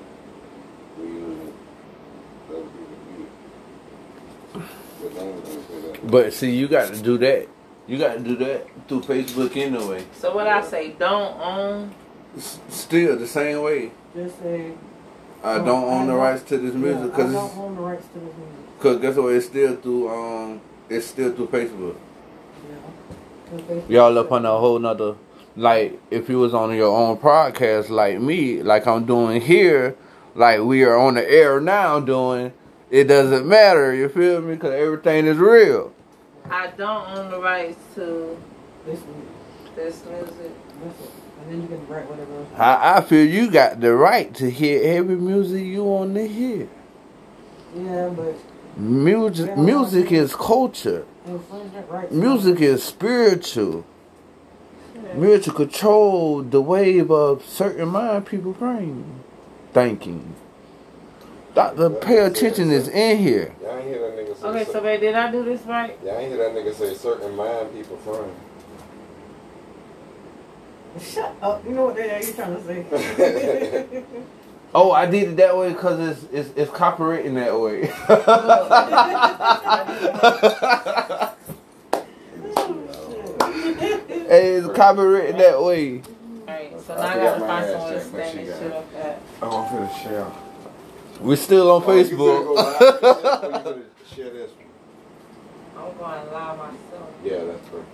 we using other people's beat. But they ain't gonna say that. But see, you got to do that. You got to do that through Facebook anyway. So what I say, don't own. S- Still the same way. Just say. I Oh, don't I own the rights to this Yeah, music I because don't own the rights to this music. Cause guess what? It's still through um, it's still through Facebook. Yeah. 'Cause they- Y'all up on a whole nother. Like if you was on your own podcast like me, like I'm doing here, like we are on the air now doing, it doesn't matter. You feel me? Because everything is real. I don't own the rights to Listen, this music. Listen. And then you can write whatever. I, I feel you got the right to hear every music you want to hear. Yeah, but Music, music is culture. infringement rights. Music is spiritual. Music control the wave of certain mind people brain thinking. Doctor, pay attention is in here. Y'all ain't hear that nigga say. Okay, so babe, did I do this right? Y'all ain't hear that nigga say certain mind people frame. Shut up. You know what the hell you trying to say? Oh, I did it that way because it's, it's it's copywritten that way. hey, it's copywritten that way. Alright, so I now I forgot gotta my find ass someone to stand she this shit up at. Oh, I'm finna share. We're still on Oh, you finna go live? Facebook. share this one? I'm going to lie myself. Yeah, that's right.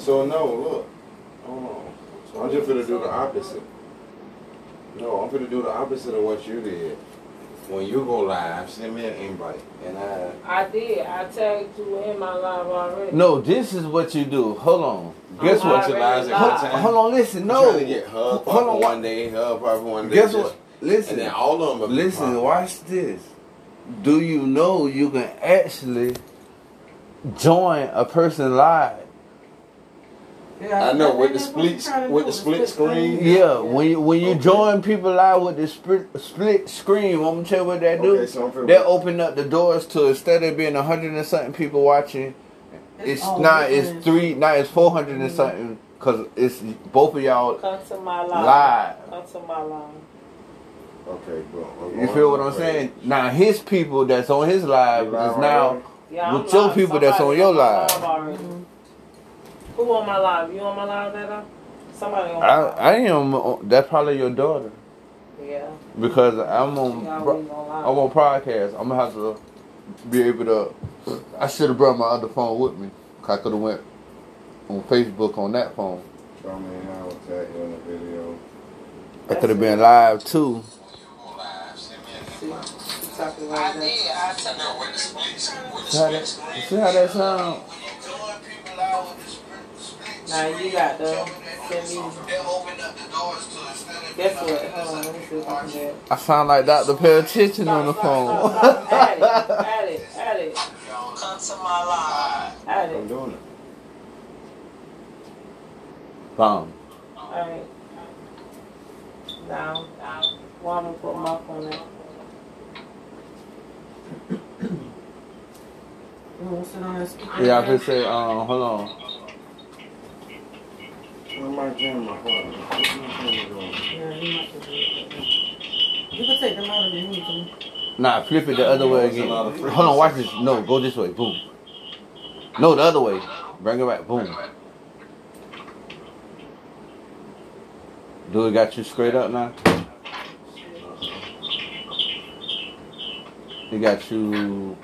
So no, look. Hold on. I'm just gonna do the opposite. No, I'm gonna do the opposite of what you did. When you go live, send me an invite, and I. I did. I tagged you in my live already. no, this is what you do. Hold on. Guess I'm what? Bunch of already lies at Hold, one time. hold on, listen. I'm No. trying to get her Hold on. one day, her pop one day. Guess just- what? Listen. And then all of them. Listen, watch this. Do you know you can actually join a person live? Yeah, I know with the that's what you split with the split screen. Yeah, when you, when you Okay. join people out with the split, split screen, I'm gonna tell you what that do. Okay, so I'm. That open up the doors to instead of being hundred and something people watching, it's all now it's three now it's four hundred and something because it's both of y'all Come to my live. live. Come to my live. Okay, bro. You feel what I'm saying? Now his people that's on his live live is now already? Yeah, With your live. people that's on your my live. Already. Who on my live? You on my live, Dada? Somebody on my I live. I am on- that's probably your daughter Yeah. because I'm on She always bro- on live. I'm on podcast. I'm gonna have to be able to. I should have brought my other phone with me. 'cause I could have went on Facebook on that phone. Show me how to tag you in the video. I could have been live too. See, she talking like that. See how that, see how that sound? Now you got to send me. Guess what? Hold on, let me see if I can do it. I sound like Dr. Pay on the phone. Add it, add it, add it. Come to my life. Add I'm doing it. Bomb. Alright. Now, now. Well, I'm gonna put my phone in. You want to sit on that speaker? Yeah, I could say, um, hold on. Where my jam my phone? What my phone doing? Yeah, you might have to do it. You can take them out if you need to. Nah, flip it the other way again. Hold on, watch this. No, go this way. Boom. No, the other way. Bring it back. Boom. Do it got you straight up now? It got you.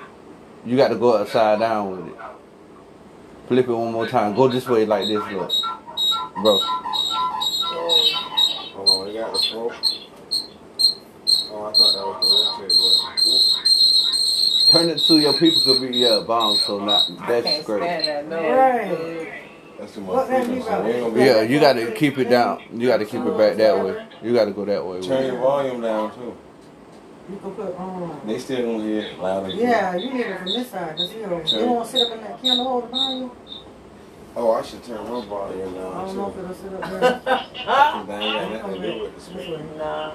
You got to go upside down with it. Flip it one more time. Go this way like this, look. Bro. Hold on, they got the pro. Oh, I thought that was the rotate Turn it to your people could be uh, yeah, bomb, so not that's great. that noise. Right. That's too much have frequency. you got? We ain't gonna be Yeah, you gotta keep it down. You gotta keep it back that way. You gotta go that way. Turn your volume down too. You can put on. They still gonna hear it loud and. Yeah, you hear it from this side because you know Sure. you want to sit up in that candle holder behind you. Oh, I should turn my volume I don't know if it'll sit up there. That ain't got nothing to do with the This speaker. way. Nah.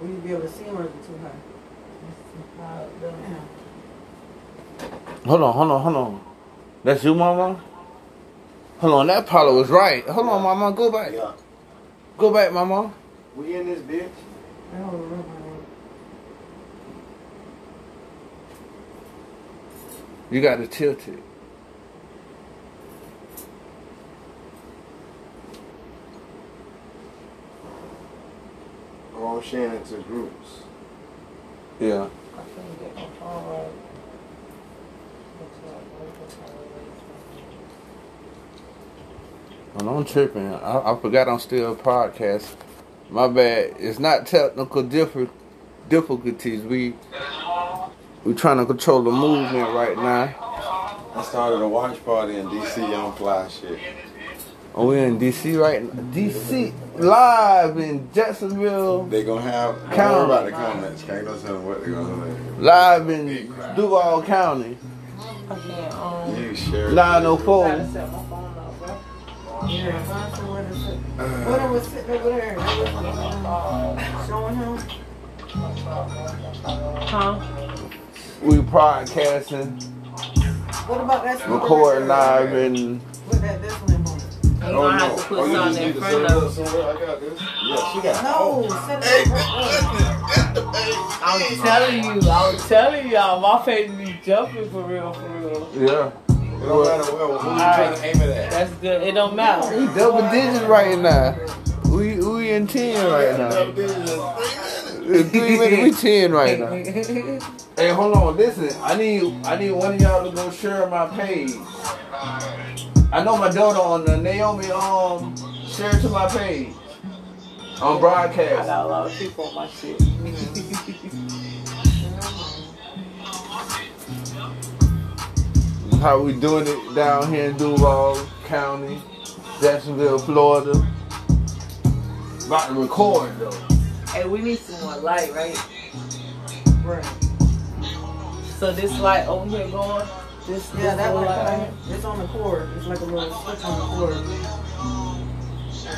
Will you be able to see them or is it too high? Hold on, hold on, hold on. That's you, mama? Hold on, that Paula was right. Hold on, mama. Go back. Yeah. Go back, mama. We in this bitch. I don't remember. You got to tilt it. I'm sharing it to groups. Yeah. I couldn't get my phone right. And I'm tripping. I, I forgot I'm still a podcast. My bad. It's not technical diffi- difficulties. We we trying to control the movement right now. I started a watch party in DC on fly shit. Oh, we're in DC right now. DC live in Jacksonville. They gonna have. Don't Count. worry about the comments. Can't go tell them what they gonna do. Live in Duval County. I can't, um, You sure? 904. gotta set my phone up, bro. Yeah, find somewhere to sit. What I was sitting over there, I showing him. Huh? We podcasting, What about that? speaker recording live and. in Put that this one. You gonna have to put Oh, something oh, in front of up. I got this. Yeah, she got. No, set Hey, it up. I'm telling you, I'm telling y'all, my face be jumping for real, for real. yeah. It don't matter where. Who you trying to aim it at? That's good. It don't matter. We double digits right now. We we in ten right now. In three minutes, we ten right now. Hey, hold on, listen. I need I need one of y'all to go share my page. I know my daughter on the Naomi um share to my page on broadcast. I broadcast. got a lot of people on my shit. How we doing it down here in Duval County, Jacksonville, Florida. About to record though. Hey, we need some more light, right? Right. So this light over here going, this, Yeah, this that little one. light right here. It's on the cord. It's like a little switch on the cord.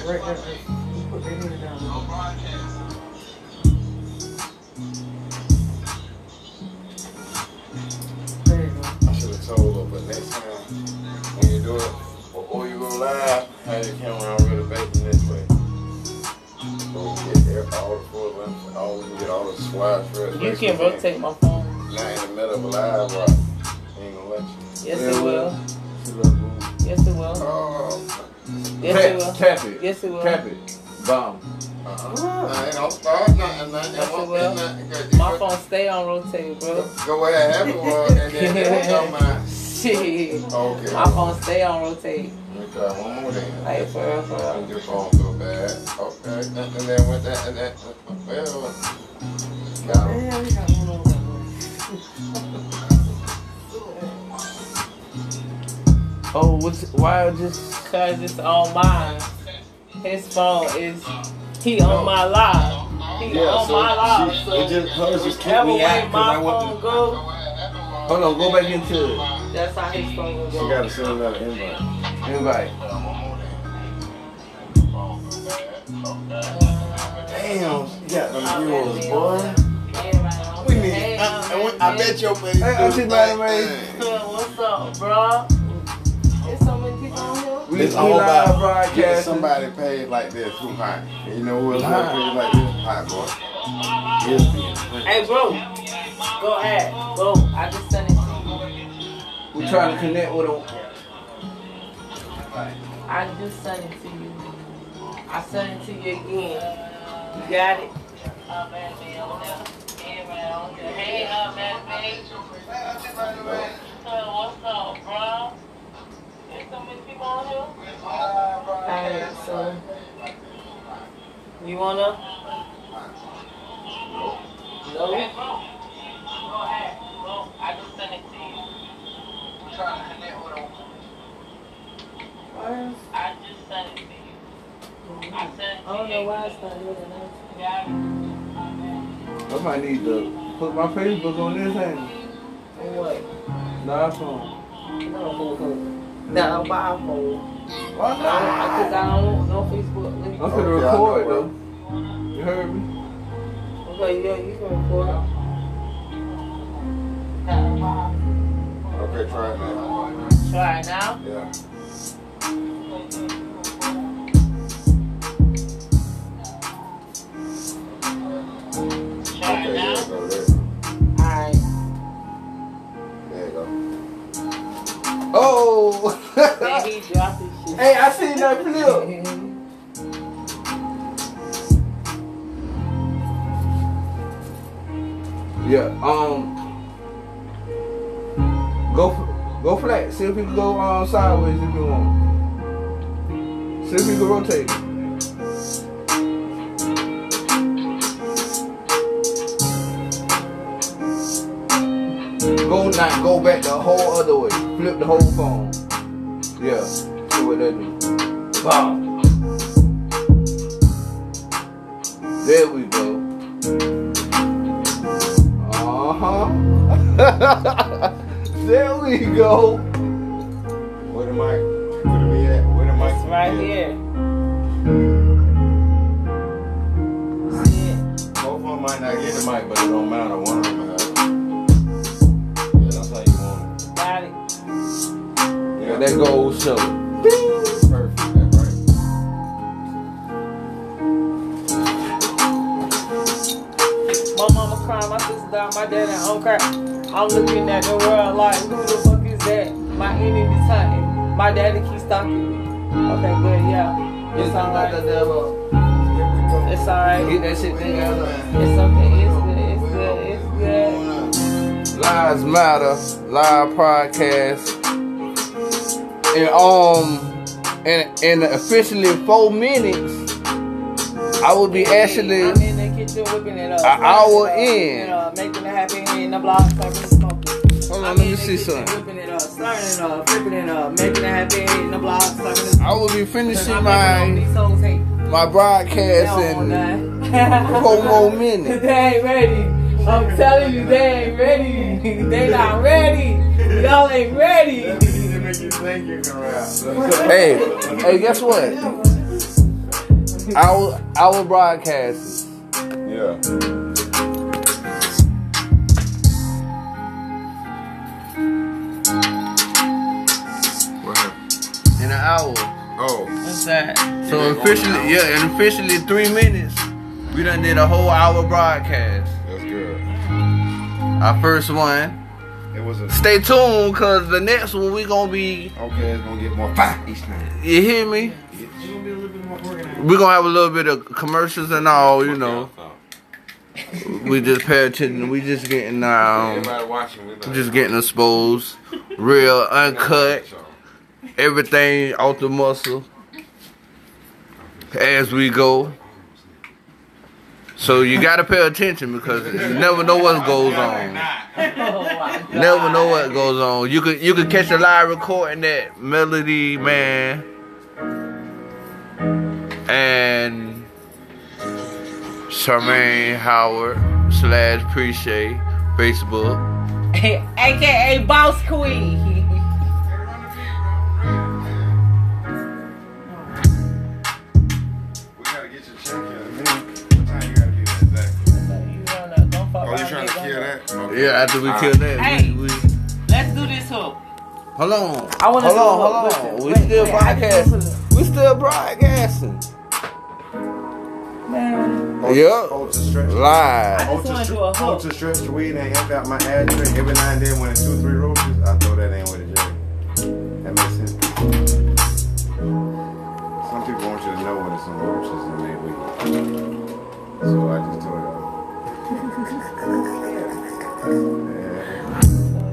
Right there. You put your hand down. There you go. I should have told her, but next time when you do it, before you go live, have your camera already facing this way. So we can get there, all the full length, all we can get all the slides first. You can rotate my phone. Not in the middle of a live, right? Ain't gonna let you. Yes, Yeah, it will. Yes, it will. Oh, Yes, it will. Tap, tap it. Yes, it will. Tap it. Bomb. Uh-uh. I ain't gonna start nothing, nothing. It won't will. be nothing, 'cause My phone stay on rotate, bro. Go ahead, have it one, and then then come my. Shit. Okay. My phone stay on rotate. Me one more then. Like, for real, for real. Your phone so bad. Okay, and, then with that, and that, well, got him. Yeah, we got one over there. Oh, what's why just Cause it's on mine. His phone is, he on my live. He on my live. she, So it just, hers just keep whichever me way out 'cause my I want to. go, hold on, go back into it. that's how his phone will She go. gotta send another invite. Invite. Damn, she got them I'm viewers, happy. boy. Everybody on We the- need. Hey, I, I, went- I bet your face. Hey, do Auntie the Madam same What's up, bro? We, It's we all live about getting somebody paid like this who hot. And you know who else Hot. paid like this? Hot boy. He'll be in print. Hey, bro. Go ahead. Go. I just sent it to you. We trying to connect with them. I just sent it to you. I sent it to you again. You got it? Hey, uh, man, what's up, bro? Alright, so you wanna? No. Go ahead. I just sent it to you. I just sent it to you. I sent it to I don't know why it's not looking nice. you. I might need to put my Facebook on this hand. What? The iPhone. No, my iPhone. Why not? Because I don't know Facebook. I'm finna Okay, record though. You heard me? Okay, yeah, you can record. Okay, try it now. Try it now. Yeah. Yeah. Um. Go go flat. See if you can go um sideways if you want. See if you can rotate. Go now, go back the whole other way. Flip the whole phone. Yeah. See what that do. There we go. Uh-huh. there we go. It's alright. It's alright. Get that shit together. It's okay. It's good. It's good. It's good. Lives Matter live podcast. And um in in officially four minutes, I will be actually I'm in the kitchen whipping it up. An hour in. You know, making it happy in the block. Hold on, let me see something. Whipping it up, slurring up, flipping it up, making it happy in the block, I will be finishing my my these hoes ain't my broadcast in in four more minutes. They ain't ready. I'm telling you, they ain't ready. they not ready. Y'all ain't ready. They make you think you can rap. Hey, hey, guess what? Our our broadcast. Yeah. Hour. Oh, What's that? So officially, yeah, and officially three minutes. We done did a whole hour broadcast. that's good. Our first one. It was a Stay tuned, cause the next one we gonna be. okay. It's gonna get more fire each time. You hear me? It's gonna be a little bit more organized. We gonna have a little bit of commercials and all, you know. We just pay attention. We just getting um, watching, we just getting exposed, real uncut, everything off the muscle as we go. So you gotta pay attention because you never know what goes on. Never know what goes on. You could you could catch a live recording that Melody Man and Charmaine Howard slash Appreciate Facebook. AKA Boss Queen. Trying to nigga. kill that? Okay. Yeah, after we All kill right. that, Hey. we, we Let's do this hook. hold on. I wanna hold on, a hold on. Listen, We wait, still wait, I just wanna broadcasting. We still broadcasting. Man, Oh, Yup. Oh, to stretch. I Live. just Oh, wanna do a str- oh, hook. to stretch weed and empty out my address. Every now and then when it's two, three roaches,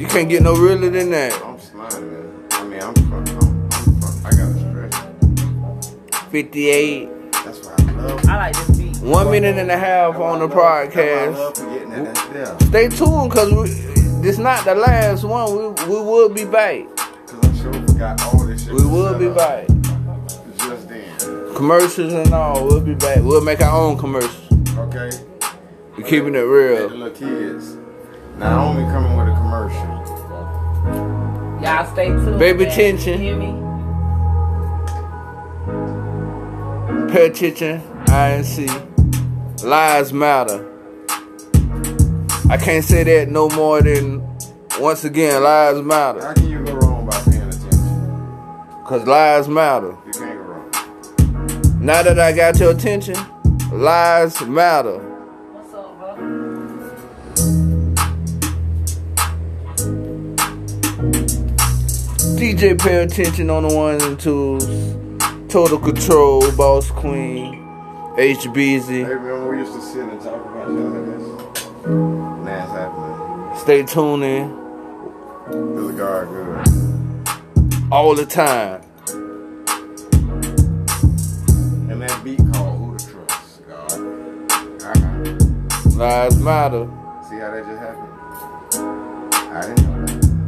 can't get no realer than that. I'm smiling, man. I mean, I'm from, I'm, I'm from, I got a stretch. 58. That's why I love I like this beat. One minute and a half on the That's podcast. love that. Yeah. Stay tuned because this not the last one. We, we will be back. Because I sure forgot all this shit. We to will be up back. Just then. Commercials and all. We'll be back. We'll make our own commercials. Okay? We're keeping it Like the real. little kids. Now, I only coming with a commercial. Y'all stay tuned. Baby man. tension. You hear me? Pay attention. INC. Lives matter. I can't say that no more than once again. Lives matter. How can you go wrong by paying attention? Cause lives matter. You can't go wrong. Now that I got your attention, lives matter. What's up, bro? DJ Pay Attention on the ones and twos. Total Control, Boss Queen, HBZ. Hey, remember we used to sit and talk about this? Now it's happening. Stay tuned in. The guard good. All the time. And that beat called Who the Trust, God. Lives matter. See how that just happened? I didn't